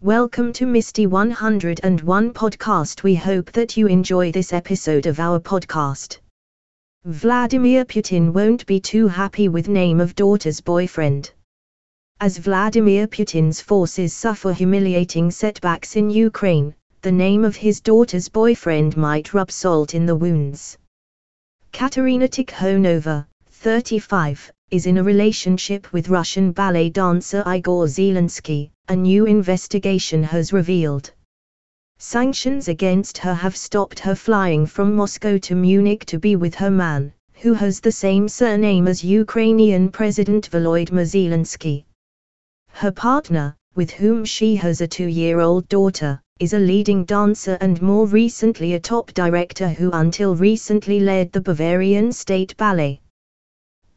Welcome to Misty 101 podcast. We hope that you enjoy this episode of our podcast. Vladimir Putin won't be too happy with name of daughter's boyfriend. As Vladimir Putin's forces suffer humiliating setbacks in Ukraine, the name of his daughter's boyfriend might rub salt in the wounds. Katerina Tikhonova, 35, is in a relationship with Russian ballet dancer Igor Zelensky, a new investigation has revealed. Sanctions against her have stopped her flying from Moscow to Munich to be with her man, who has the same surname as Ukrainian President Volodymyr Zelensky. Her partner, with whom she has a two-year-old daughter, is a leading dancer and more recently a top director who until recently led the Bavarian State Ballet.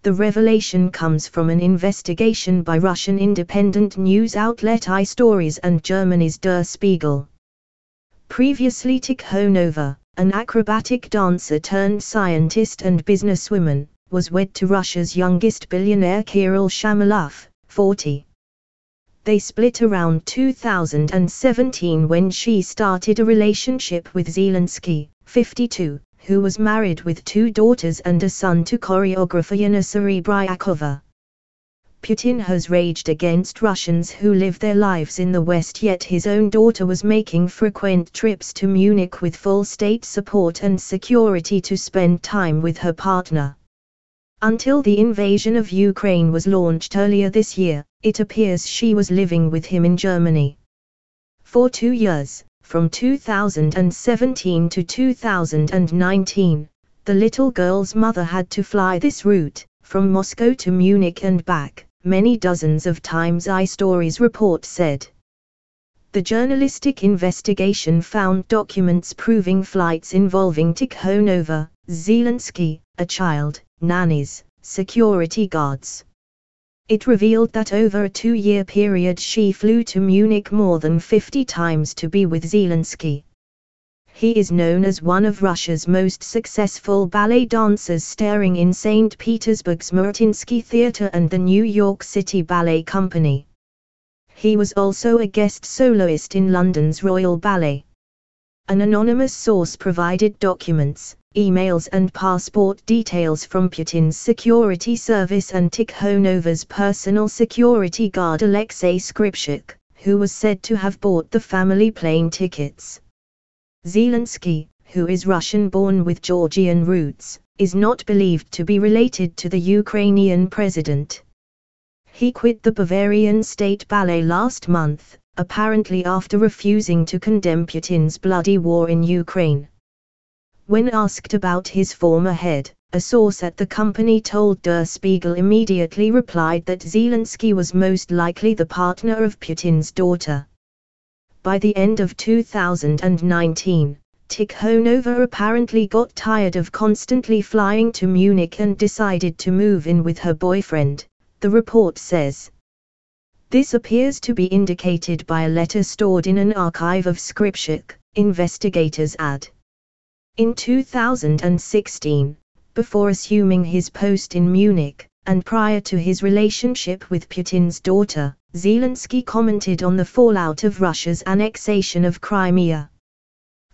The revelation comes from an investigation by Russian independent news outlet iStories and Germany's Der Spiegel. Previously Tikhonova, an acrobatic dancer turned scientist and businesswoman, was wed to Russia's youngest billionaire Kirill Shamalov, 40. They split around 2017 when she started a relationship with Zelensky, 52, who was married with two daughters and a son to choreographer Yana Serebryakova. Putin has raged against Russians who live their lives in the West yet his own daughter was making frequent trips to Munich with full state support and security to spend time with her partner. Until the invasion of Ukraine was launched earlier this year, it appears she was living with him in Germany. For two years, from 2017 to 2019, the little girl's mother had to fly this route, from Moscow to Munich and back, many dozens of times iStories report said. The journalistic investigation found documents proving flights involving Tikhonova, Zelensky, a child, nannies, security guards. It revealed that over a two-year period she flew to Munich more than 50 times to be with Zelensky. He is known as one of Russia's most successful ballet dancers starring in St. Petersburg's Mariinsky Theatre and the New York City Ballet Company. He was also a guest soloist in London's Royal Ballet. An anonymous source provided documents, emails and passport details from Putin's security service and Tikhonova's personal security guard Alexei Skripchuk, who was said to have bought the family plane tickets. Zelensky, who is Russian-born with Georgian roots, is not believed to be related to the Ukrainian president. He quit the Bavarian State Ballet last month, apparently after refusing to condemn Putin's bloody war in Ukraine. When asked about his former head, a source at the company told Der Spiegel immediately replied that Zelensky was most likely the partner of Putin's daughter. By the end of 2019, Tikhonova apparently got tired of constantly flying to Munich and decided to move in with her boyfriend, the report says. This appears to be indicated by a letter stored in an archive of Skripchuk, investigators add. In 2016, before assuming his post in Munich, and prior to his relationship with Putin's daughter, Zelensky commented on the fallout of Russia's annexation of Crimea.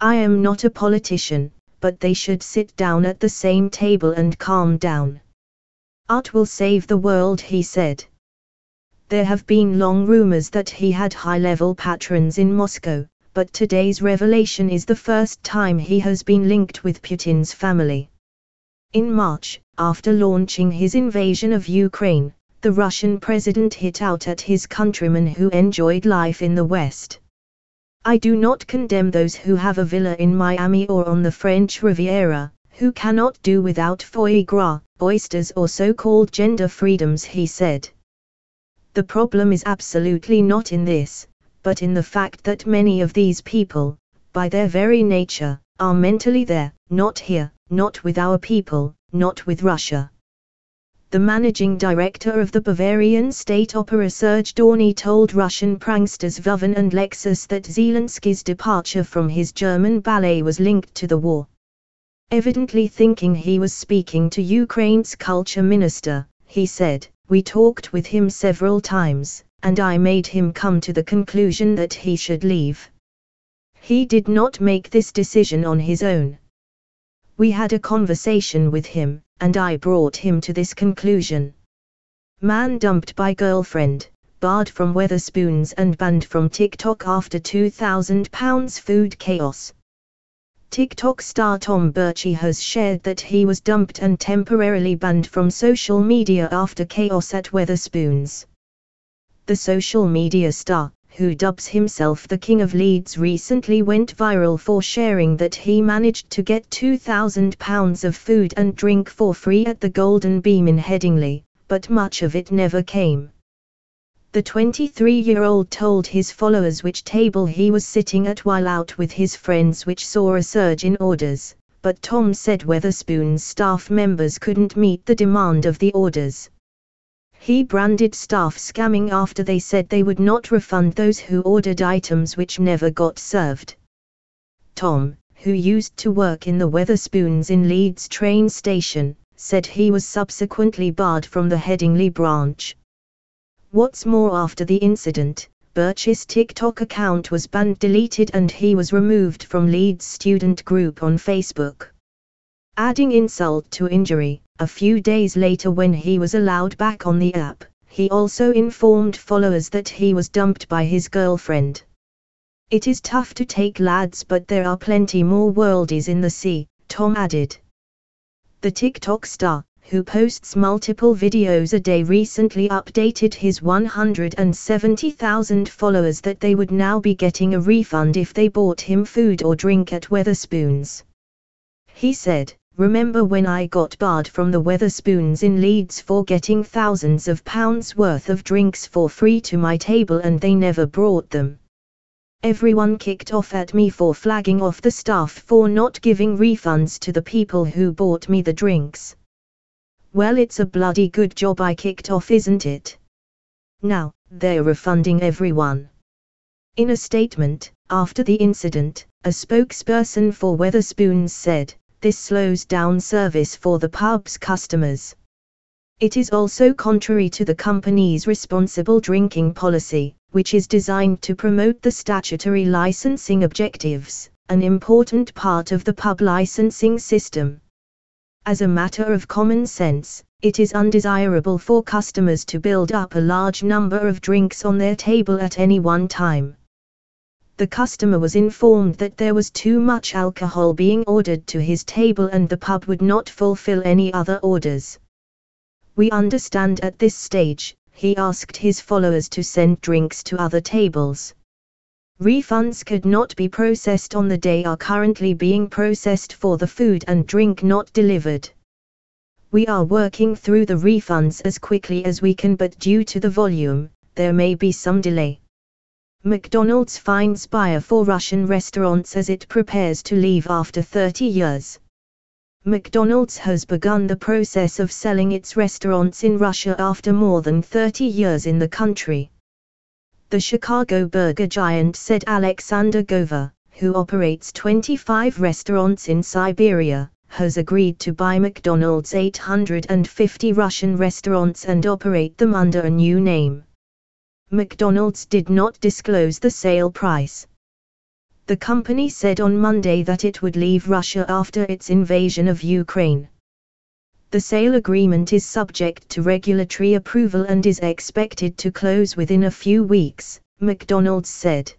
I am not a politician, but they should sit down at the same table and calm down. Art will save the world, he said. There have been long rumors that he had high-level patrons in Moscow, but today's revelation is the first time he has been linked with Putin's family. In March, after launching his invasion of Ukraine, the Russian president hit out at his countrymen who enjoyed life in the West. I do not condemn those who have a villa in Miami or on the French Riviera, who cannot do without foie gras, oysters or so-called gender freedoms he said. The problem is absolutely not in this, but in the fact that many of these people, by their very nature, are mentally there, not here, not with our people, not with Russia. The managing director of the Bavarian State Opera Serge Dorny told Russian pranksters Vovan and Lexus that Zelensky's departure from his German ballet was linked to the war. Evidently thinking he was speaking to Ukraine's culture minister, he said, we talked with him several times, and I made him come to the conclusion that he should leave. He did not make this decision on his own. We had a conversation with him, and I brought him to this conclusion. Man dumped by girlfriend, barred from Wetherspoons and banned from TikTok after £2,000 food chaos. TikTok star Tom Birchy has shared that he was dumped and temporarily banned from social media after chaos at Wetherspoons. The social media star, who dubs himself the King of Leeds recently went viral for sharing that he managed to get £2,000 of food and drink for free at the Golden Beam in Headingley, but much of it never came. The 23-year-old told his followers which table he was sitting at while out with his friends which saw a surge in orders, but Tom said Wetherspoon's staff members couldn't meet the demand of the orders. He branded staff scamming after they said they would not refund those who ordered items which never got served. Tom, who used to work in the Wetherspoons in Leeds train station, said he was subsequently barred from the Headingley branch. What's more after the incident, Birch's TikTok account was banned deleted and he was removed from Leeds student group on Facebook. Adding insult to injury, a few days later when he was allowed back on the app, he also informed followers that he was dumped by his girlfriend. It is tough to take lads but there are plenty more worldies in the sea, Tom added. The TikTok star, who posts multiple videos a day recently updated his 170,000 followers that they would now be getting a refund if they bought him food or drink at Wetherspoons. He said, Remember when I got barred from the Wetherspoons in Leeds for getting thousands of pounds worth of drinks for free to my table and they never brought them. Everyone kicked off at me for flagging off the staff for not giving refunds to the people who bought me the drinks. Well, it's a bloody good job I kicked off, isn't it? Now, they're refunding everyone. In a statement, after the incident, a spokesperson for Wetherspoons said, this slows down service for the pub's customers. It is also contrary to the company's responsible drinking policy, which is designed to promote the statutory licensing objectives, an important part of the pub licensing system. As a matter of common sense, it is undesirable for customers to build up a large number of drinks on their table at any one time. The customer was informed that there was too much alcohol being ordered to his table and the pub would not fulfill any other orders. We understand at this stage, he asked his followers to send drinks to other tables. Refunds could not be processed on the day are currently being processed for the food and drink not delivered. We are working through the refunds as quickly as we can but due to the volume, there may be some delay. McDonald's finds buyer for Russian restaurants as it prepares to leave after 30 years. McDonald's has begun the process of selling its restaurants in Russia after more than 30 years in the country the Chicago burger giant said Alexander Govor, who operates 25 restaurants in Siberia, has agreed to buy McDonald's 850 Russian restaurants and operate them under a new name. McDonald's did not disclose the sale price. The company said on Monday that it would leave Russia after its invasion of Ukraine. The sale agreement is subject to regulatory approval and is expected to close within a few weeks, McDonald's said.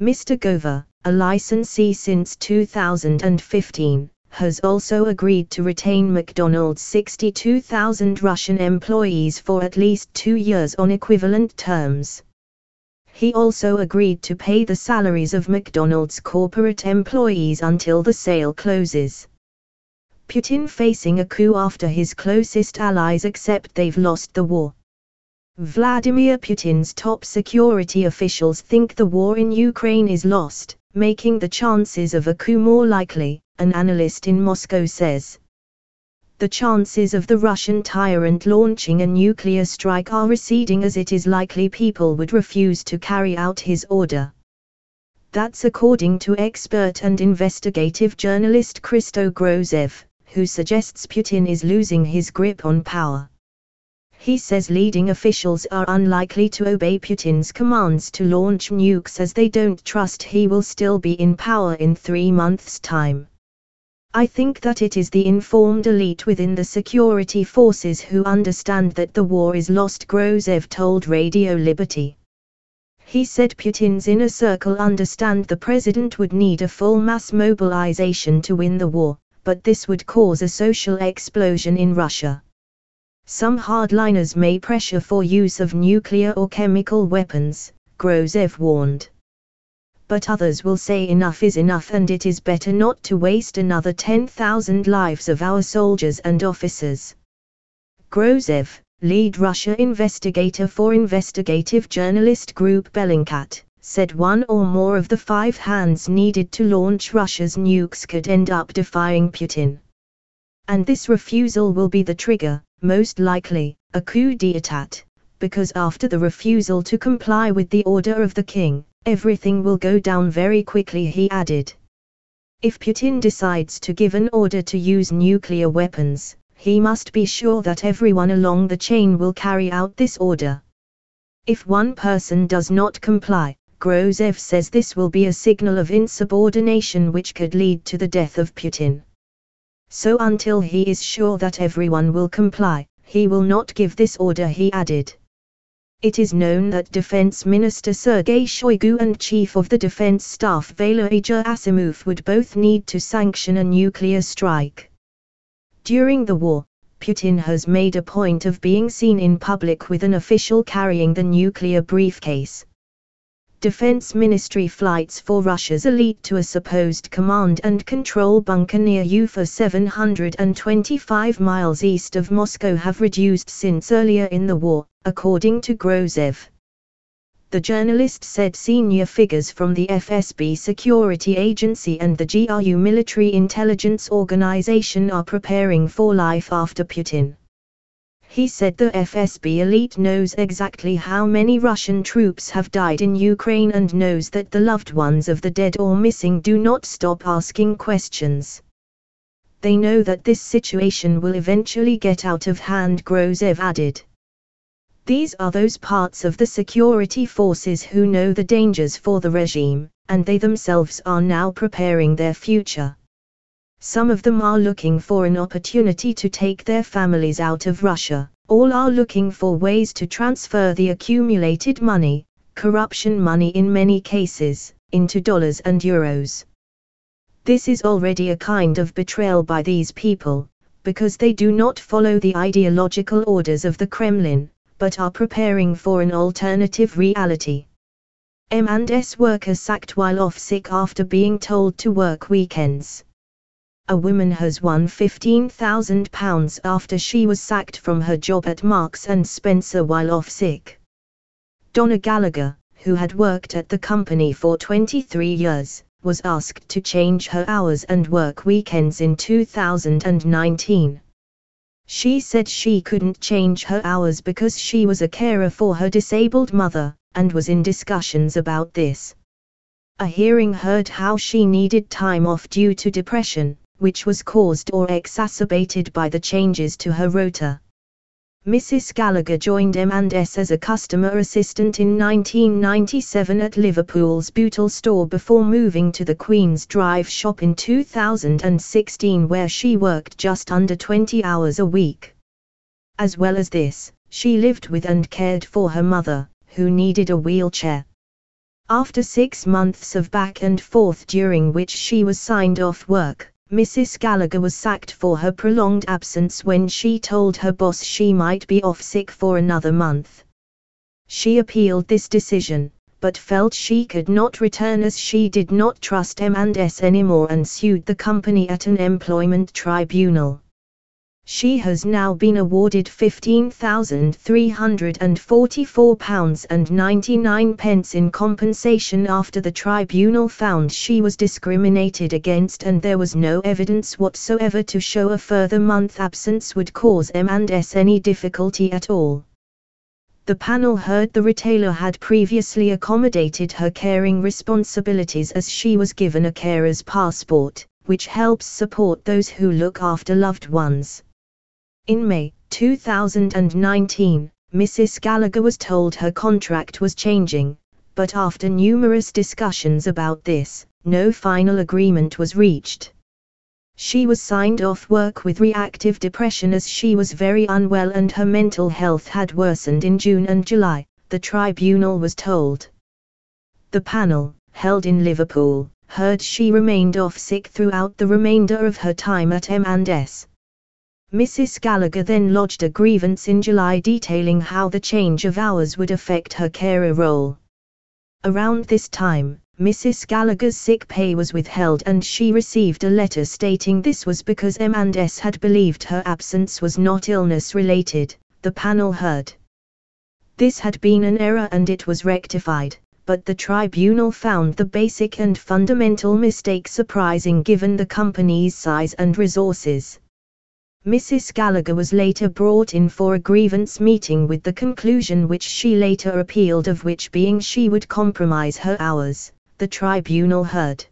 Mr. Govor, a licensee since 2015, has also agreed to retain McDonald's 62,000 Russian employees for at least two years on equivalent terms. He also agreed to pay the salaries of McDonald's corporate employees until the sale closes. Putin facing a coup after his closest allies accept they've lost the war. Vladimir Putin's top security officials think the war in Ukraine is lost, making the chances of a coup more likely, an analyst in Moscow says. The chances of the Russian tyrant launching a nuclear strike are receding as it is likely people would refuse to carry out his order. That's according to expert and investigative journalist Christo Grozev, who suggests Putin is losing his grip on power. He says leading officials are unlikely to obey Putin's commands to launch nukes as they don't trust he will still be in power in three months' time. I think that it is the informed elite within the security forces who understand that the war is lost, Grozev told Radio Liberty. He said Putin's inner circle understand the president would need a full mass mobilization to win the war, but this would cause a social explosion in Russia. Some hardliners may pressure for use of nuclear or chemical weapons, Grozev warned. But others will say enough is enough and it is better not to waste another 10,000 lives of our soldiers and officers. Grozev, lead Russia investigator for investigative journalist group Bellingcat, said one or more of the five hands needed to launch Russia's nukes could end up defying Putin. And this refusal will be the trigger, most likely, a coup d'état, because after the refusal to comply with the order of the king, everything will go down very quickly he added. If Putin decides to give an order to use nuclear weapons, he must be sure that everyone along the chain will carry out this order. If one person does not comply, Grozev says this will be a signal of insubordination which could lead to the death of Putin. So until he is sure that everyone will comply, he will not give this order he added. It is known that Defense Minister Sergei Shoigu and Chief of the Defense Staff Valery Gerasimov would both need to sanction a nuclear strike. During the war, Putin has made a point of being seen in public with an official carrying the nuclear briefcase. Defense Ministry flights for Russia's elite to a supposed command and control bunker near Ufa 725 miles east of Moscow have reduced since earlier in the war, according to Grozev. The journalist said senior figures from the FSB security agency and the GRU military intelligence organization are preparing for life after Putin. He said the FSB elite knows exactly how many Russian troops have died in Ukraine and knows that the loved ones of the dead or missing do not stop asking questions. They know that this situation will eventually get out of hand, Grozev added. These are those parts of the security forces who know the dangers for the regime, and they themselves are now preparing their future. Some of them are looking for an opportunity to take their families out of Russia, all are looking for ways to transfer the accumulated money, corruption money in many cases, into dollars and euros. This is already a kind of betrayal by these people, because they do not follow the ideological orders of the Kremlin, but are preparing for an alternative reality. M&S worker sacked while off sick after being told to work weekends a woman has won £15,000 after she was sacked from her job at Marks and Spencer while off sick. Donna Gallagher, who had worked at the company for 23 years, was asked to change her hours and work weekends in 2019. She said she couldn't change her hours because she was a carer for her disabled mother, and was in discussions about this. A hearing heard how she needed time off due to depression, which was caused or exacerbated by the changes to her rota. Mrs. Gallagher joined M&S as a customer assistant in 1997 at Liverpool's Bootle store before moving to the Queen's Drive shop in 2016 where she worked just under 20 hours a week. As well as this, she lived with and cared for her mother, who needed a wheelchair. After six months of back and forth during which she was signed off work, Mrs. Gallagher was sacked for her prolonged absence when she told her boss she might be off sick for another month. She appealed this decision, but felt she could not return as she did not trust M&S anymore and sued the company at an employment tribunal. She has now been awarded £15,344.99 in compensation after the tribunal found she was discriminated against and there was no evidence whatsoever to show a further month absence would cause M&S any difficulty at all. The panel heard the retailer had previously accommodated her caring responsibilities as she was given a carer's passport, which helps support those who look after loved ones. In May 2019, Mrs. Gallagher was told her contract was changing, but after numerous discussions about this, no final agreement was reached. She was signed off work with reactive depression as she was very unwell and her mental health had worsened in June and July, the tribunal was told. The panel, held in Liverpool, heard she remained off sick throughout the remainder of her time at M&S. Mrs. Gallagher then lodged a grievance in July detailing how the change of hours would affect her carer role. Around this time, Mrs. Gallagher's sick pay was withheld and she received a letter stating this was because M&S had believed her absence was not illness related, the panel heard. This had been an error and it was rectified, but the tribunal found the basic and fundamental mistake surprising given the company's size and resources. Mrs. Gallagher was later brought in for a grievance meeting with the conclusion which she later appealed of which being she would compromise her hours, the tribunal heard.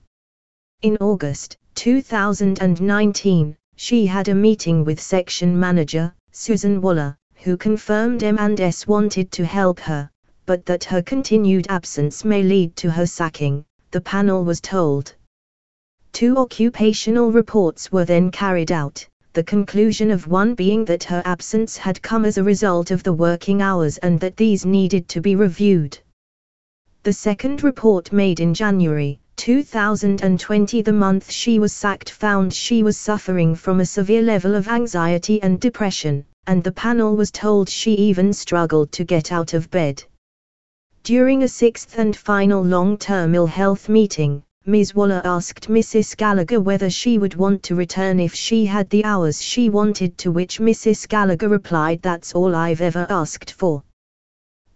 In August 2019, she had a meeting with section manager, Susan Waller, who confirmed M&S wanted to help her, but that her continued absence may lead to her sacking, the panel was told. Two occupational reports were then carried out the conclusion of one being that her absence had come as a result of the working hours and that these needed to be reviewed. The second report made in January 2020 the month she was sacked found she was suffering from a severe level of anxiety and depression, and the panel was told she even struggled to get out of bed. During a sixth and final long-term ill health meeting, Ms. Waller asked Mrs. Gallagher whether she would want to return if she had the hours she wanted to which Mrs. Gallagher replied that's all I've ever asked for.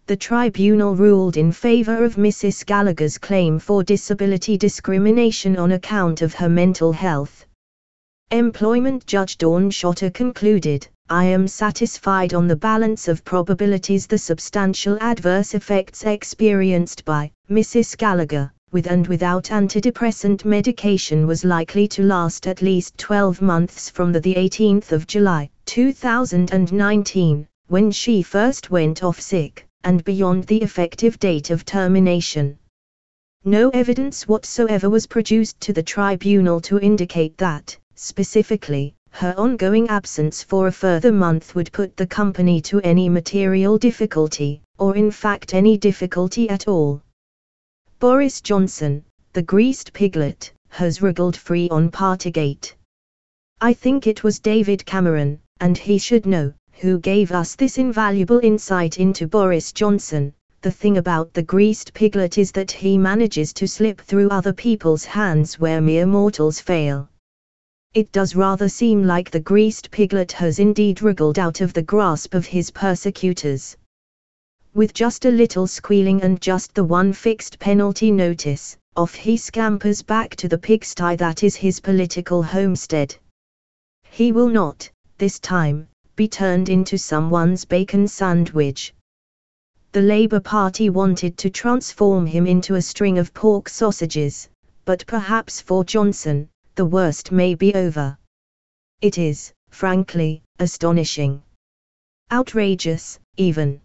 The tribunal ruled in favor of Mrs. Gallagher's claim for disability discrimination on account of her mental health. Employment Judge Dawn Schotter concluded, I am satisfied on the balance of probabilities the substantial adverse effects experienced by Mrs. Gallagher with and without antidepressant medication was likely to last at least 12 months from the 18th of July, 2019, when she first went off sick, and beyond the effective date of termination. No evidence whatsoever was produced to the tribunal to indicate that, specifically, her ongoing absence for a further month would put the company to any material difficulty, or in fact any difficulty at all. Boris Johnson, the greased piglet, has wriggled free on Partygate. I think it was David Cameron, and he should know, who gave us this invaluable insight into Boris Johnson. The thing about the greased piglet is that he manages to slip through other people's hands where mere mortals fail. It does rather seem like the greased piglet has indeed wriggled out of the grasp of his persecutors with just a little squealing and just the one fixed penalty notice, off he scampers back to the pigsty that is his political homestead. He will not, this time, be turned into someone's bacon sandwich. The Labour Party wanted to transform him into a string of pork sausages, but perhaps for Johnson, the worst may be over. It is, frankly, astonishing. Outrageous, even.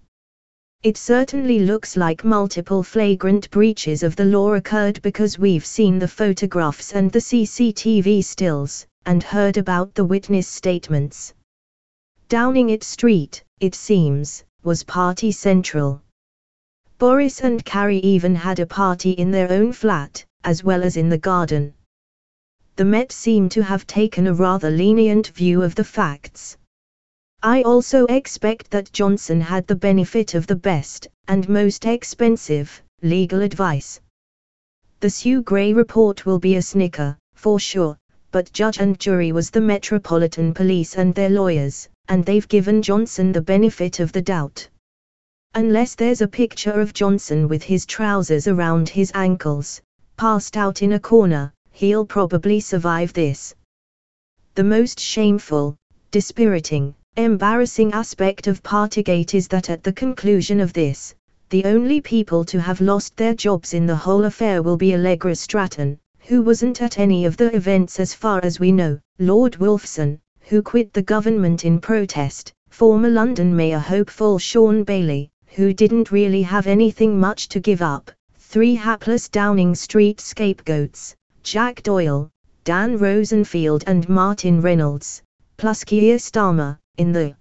It certainly looks like multiple flagrant breaches of the law occurred because we've seen the photographs and the CCTV stills, and heard about the witness statements. Downing it Street, it seems, was party central. Boris and Carrie even had a party in their own flat, as well as in the garden. The Met seem to have taken a rather lenient view of the facts. I also expect that Johnson had the benefit of the best, and most expensive, legal advice. The Sue Gray report will be a snicker, for sure, but judge and jury was the Metropolitan Police and their lawyers, and they've given Johnson the benefit of the doubt. Unless there's a picture of Johnson with his trousers around his ankles, passed out in a corner, he'll probably survive this. The most shameful, dispiriting, embarrassing aspect of Partygate is that at the conclusion of this, the only people to have lost their jobs in the whole affair will be Allegra Stratton, who wasn't at any of the events as far as we know, Lord Wolfson, who quit the government in protest, former London Mayor hopeful Shaun Bailey, who didn't really have anything much to give up, three hapless Downing Street scapegoats, Jack Doyle, Dan Rosenfield and Martin Reynolds, plus Keir Starmer, in the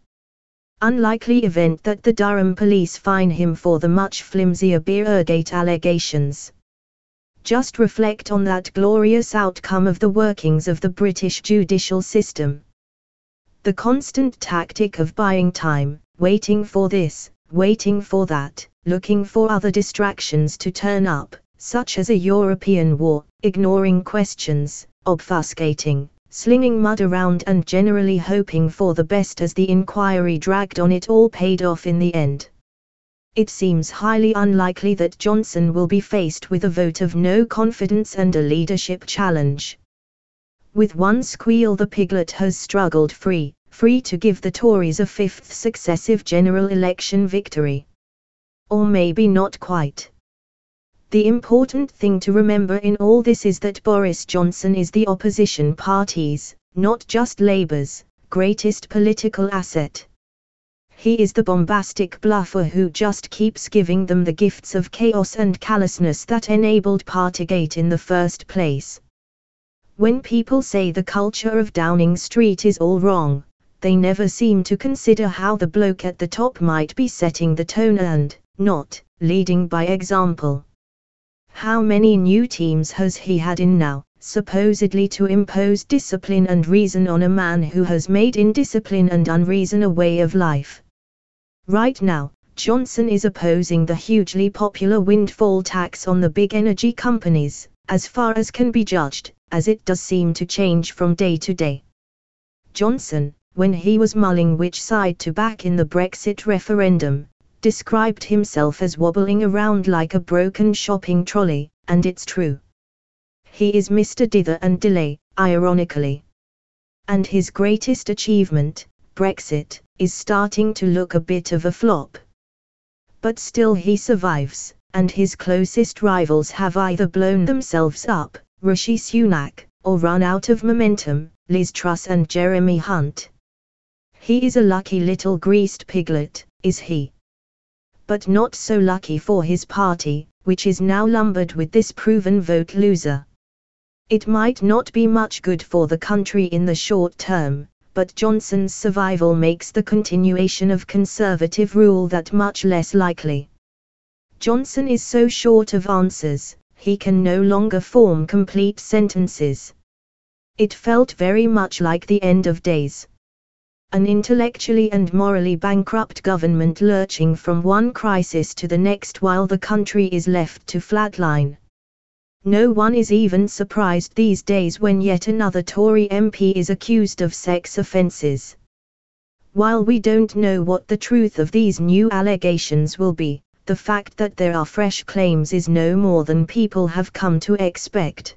unlikely event that the Durham police fine him for the much flimsier Beergate allegations. Just reflect on that glorious outcome of the workings of the British judicial system. The constant tactic of buying time, waiting for this, waiting for that, looking for other distractions to turn up, such as a European war, ignoring questions, obfuscating, slinging mud around and generally hoping for the best as the inquiry dragged on it all paid off in the end. It seems highly unlikely that Johnson will be faced with a vote of no confidence and a leadership challenge. With one squeal the piglet has struggled free, free to give the Tories a fifth successive general election victory. Or maybe not quite. The important thing to remember in all this is that Boris Johnson is the opposition party's, not just Labour's, greatest political asset. He is the bombastic bluffer who just keeps giving them the gifts of chaos and callousness that enabled Partygate in the first place. When people say the culture of Downing Street is all wrong, they never seem to consider how the bloke at the top might be setting the tone and, not, leading by example. How many new teams has he had in now, supposedly to impose discipline and reason on a man who has made indiscipline and unreason a way of life? Right now, Johnson is opposing the hugely popular windfall tax on the big energy companies, as far as can be judged, as it does seem to change from day to day. Johnson, when he was mulling which side to back in the Brexit referendum, described himself as wobbling around like a broken shopping trolley, and it's true. He is Mr. Dither and Delay, ironically. And his greatest achievement, Brexit, is starting to look a bit of a flop. But still he survives, and his closest rivals have either blown themselves up, Rishi Sunak, or run out of momentum, Liz Truss and Jeremy Hunt. He is a lucky little greased piglet, is he? But not so lucky for his party, which is now lumbered with this proven vote loser. It might not be much good for the country in the short term, but Johnson's survival makes the continuation of conservative rule that much less likely. Johnson is so short of answers, he can no longer form complete sentences. It felt very much like the end of days an intellectually and morally bankrupt government lurching from one crisis to the next while the country is left to flatline. No one is even surprised these days when yet another Tory MP is accused of sex offences. While we don't know what the truth of these new allegations will be, the fact that there are fresh claims is no more than people have come to expect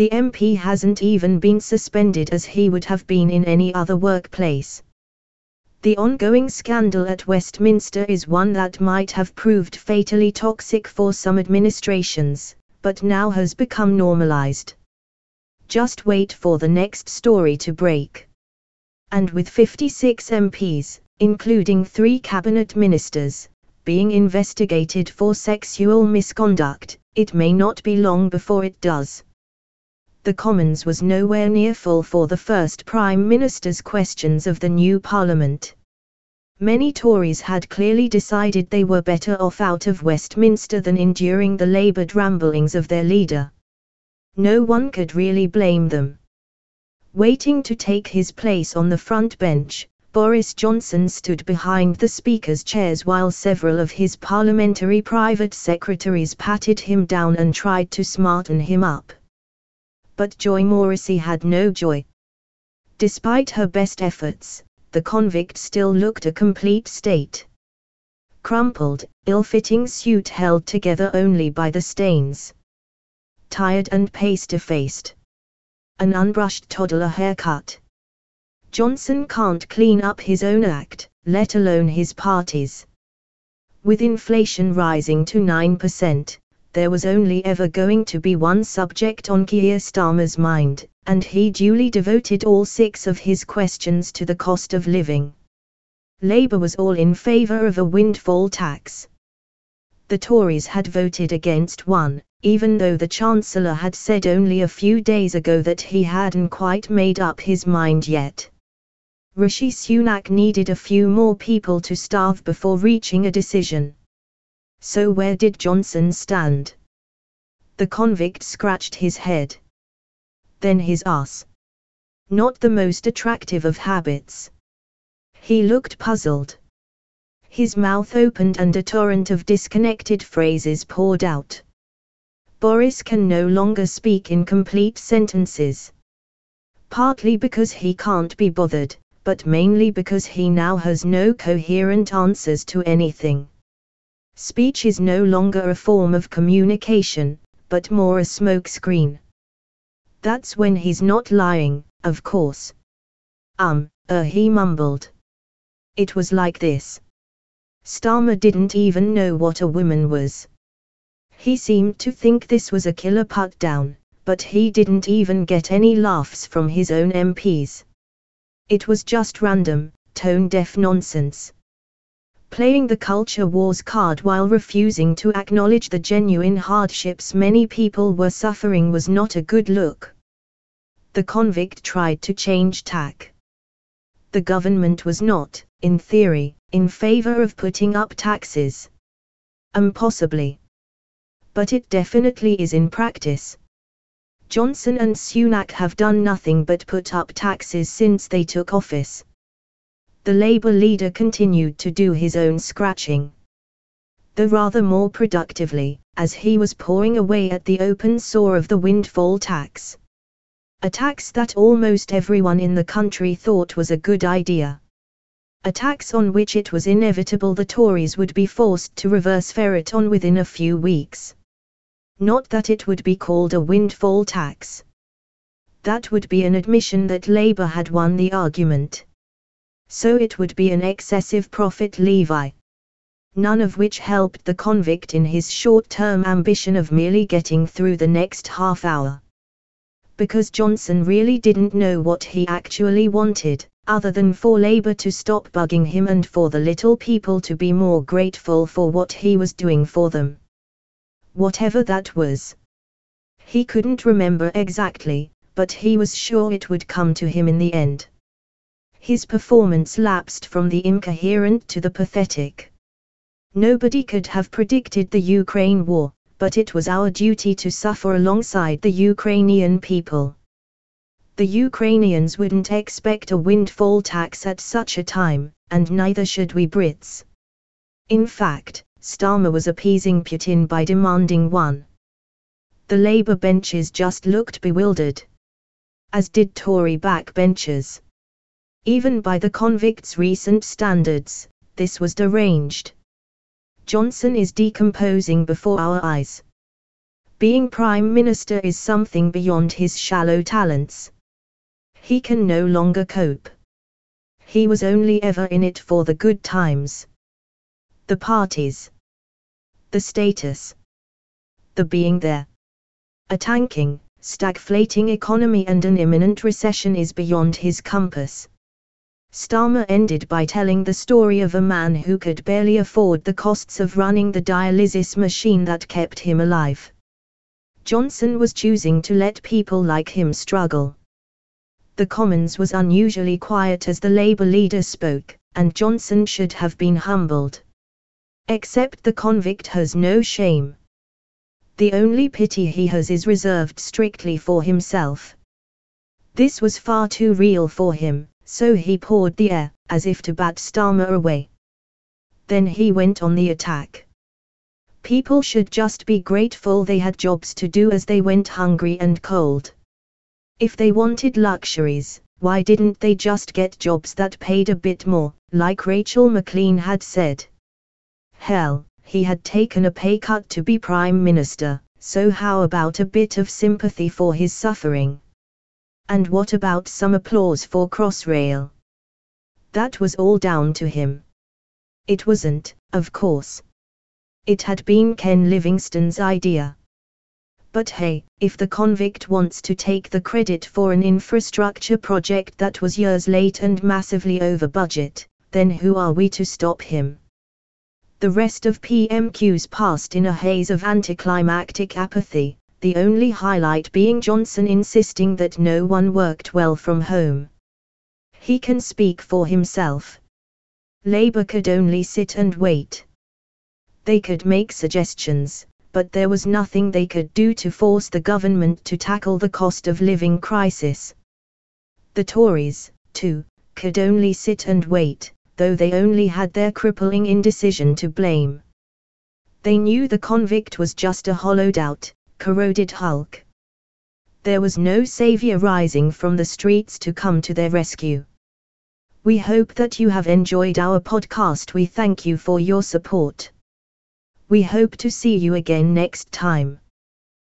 the MP hasn't even been suspended as he would have been in any other workplace. The ongoing scandal at Westminster is one that might have proved fatally toxic for some administrations, but now has become normalized. Just wait for the next story to break. And with 56 MPs, including three cabinet ministers, being investigated for sexual misconduct, it may not be long before it does the Commons was nowhere near full for the first Prime Minister's questions of the new Parliament. Many Tories had clearly decided they were better off out of Westminster than enduring the laboured ramblings of their leader. No one could really blame them. Waiting to take his place on the front bench, Boris Johnson stood behind the Speaker's chairs while several of his parliamentary private secretaries patted him down and tried to smarten him up but Joy Morrissey had no joy. Despite her best efforts, the convict still looked a complete state. Crumpled, ill-fitting suit held together only by the stains. Tired and paste-faced. An unbrushed toddler haircut. Johnson can't clean up his own act, let alone his party's. With inflation rising to 9%, there was only ever going to be one subject on Keir Starmer's mind, and he duly devoted all six of his questions to the cost of living. Labour was all in favour of a windfall tax. The Tories had voted against one, even though the Chancellor had said only a few days ago that he hadn't quite made up his mind yet. Rishi Sunak needed a few more people to starve before reaching a decision. So where did Johnson stand? The convict scratched his head. Then his ass. Not the most attractive of habits. He looked puzzled. His mouth opened and a torrent of disconnected phrases poured out. Boris can no longer speak in complete sentences. Partly because he can't be bothered, but mainly because he now has no coherent answers to anything. Speech is no longer a form of communication, but more a smokescreen. That's when he's not lying, of course. Um, uh, he mumbled. It was like this. Starmer didn't even know what a woman was. He seemed to think this was a killer put down, but he didn't even get any laughs from his own MPs. It was just random, tone-deaf nonsense. Playing the culture wars card while refusing to acknowledge the genuine hardships many people were suffering was not a good look. The convict tried to change tack. The government was not, in theory, in favor of putting up taxes. Impossibly but it definitely is in practice. Johnson and Sunak have done nothing but put up taxes since they took office. The Labour leader continued to do his own scratching. Though rather more productively, as he was pawing away at the open sore of the windfall tax. A tax that almost everyone in the country thought was a good idea. A tax on which it was inevitable the Tories would be forced to reverse ferret on within a few weeks. Not that it would be called a windfall tax. That would be an admission that Labour had won the argument. So it would be an excessive profit levy. None of which helped the convict in his short-term ambition of merely getting through the next half hour. Because Johnson really didn't know what he actually wanted, other than for Labour to stop bugging him and for the little people to be more grateful for what he was doing for them whatever that was. He couldn't remember exactly, but he was sure it would come to him in the end. His performance lapsed from the incoherent to the pathetic. Nobody could have predicted the Ukraine war, but it was our duty to suffer alongside the Ukrainian people. The Ukrainians wouldn't expect a windfall tax at such a time, and neither should we Brits. In fact, Starmer was appeasing Putin by demanding one. The Labour benches just looked bewildered. As did Tory backbenchers. Even by the convicts' recent standards, this was deranged. Johnson is decomposing before our eyes. Being Prime Minister is something beyond his shallow talents. He can no longer cope. He was only ever in it for the good times the parties, the status, the being there. A tanking, stagflating economy and an imminent recession is beyond his compass. Starmer ended by telling the story of a man who could barely afford the costs of running the dialysis machine that kept him alive. Johnson was choosing to let people like him struggle. The Commons was unusually quiet as the Labour leader spoke, and Johnson should have been humbled. Except the convict has no shame. The only pity he has is reserved strictly for himself. This was far too real for him, so he pawed the air, as if to bat Starmer away. Then he went on the attack. People should just be grateful they had jobs to do as they went hungry and cold. If they wanted luxuries, why didn't they just get jobs that paid a bit more, like Rachel Maclean had said? Hell, he had taken a pay cut to be Prime Minister, so how about a bit of sympathy for his suffering? And what about some applause for Crossrail? That was all down to him. It wasn't, of course. It had been Ken Livingstone's idea. But hey, if the convict wants to take the credit for an infrastructure project that was years late and massively over budget, then who are we to stop him? The rest of PMQs passed in a haze of anticlimactic apathy, the only highlight being Johnson insisting that no one worked well from home. He can speak for himself. Labour could only sit and wait. They could make suggestions, but there was nothing they could do to force the government to tackle the cost of living crisis. The Tories, too, could only sit and wait, though they only had their crippling indecision to blame. They knew the convict was just a hollowed out, corroded hulk. There was no savior rising from the streets to come to their rescue. We hope that you have enjoyed our podcast. We thank you for your support. We hope to see you again next time.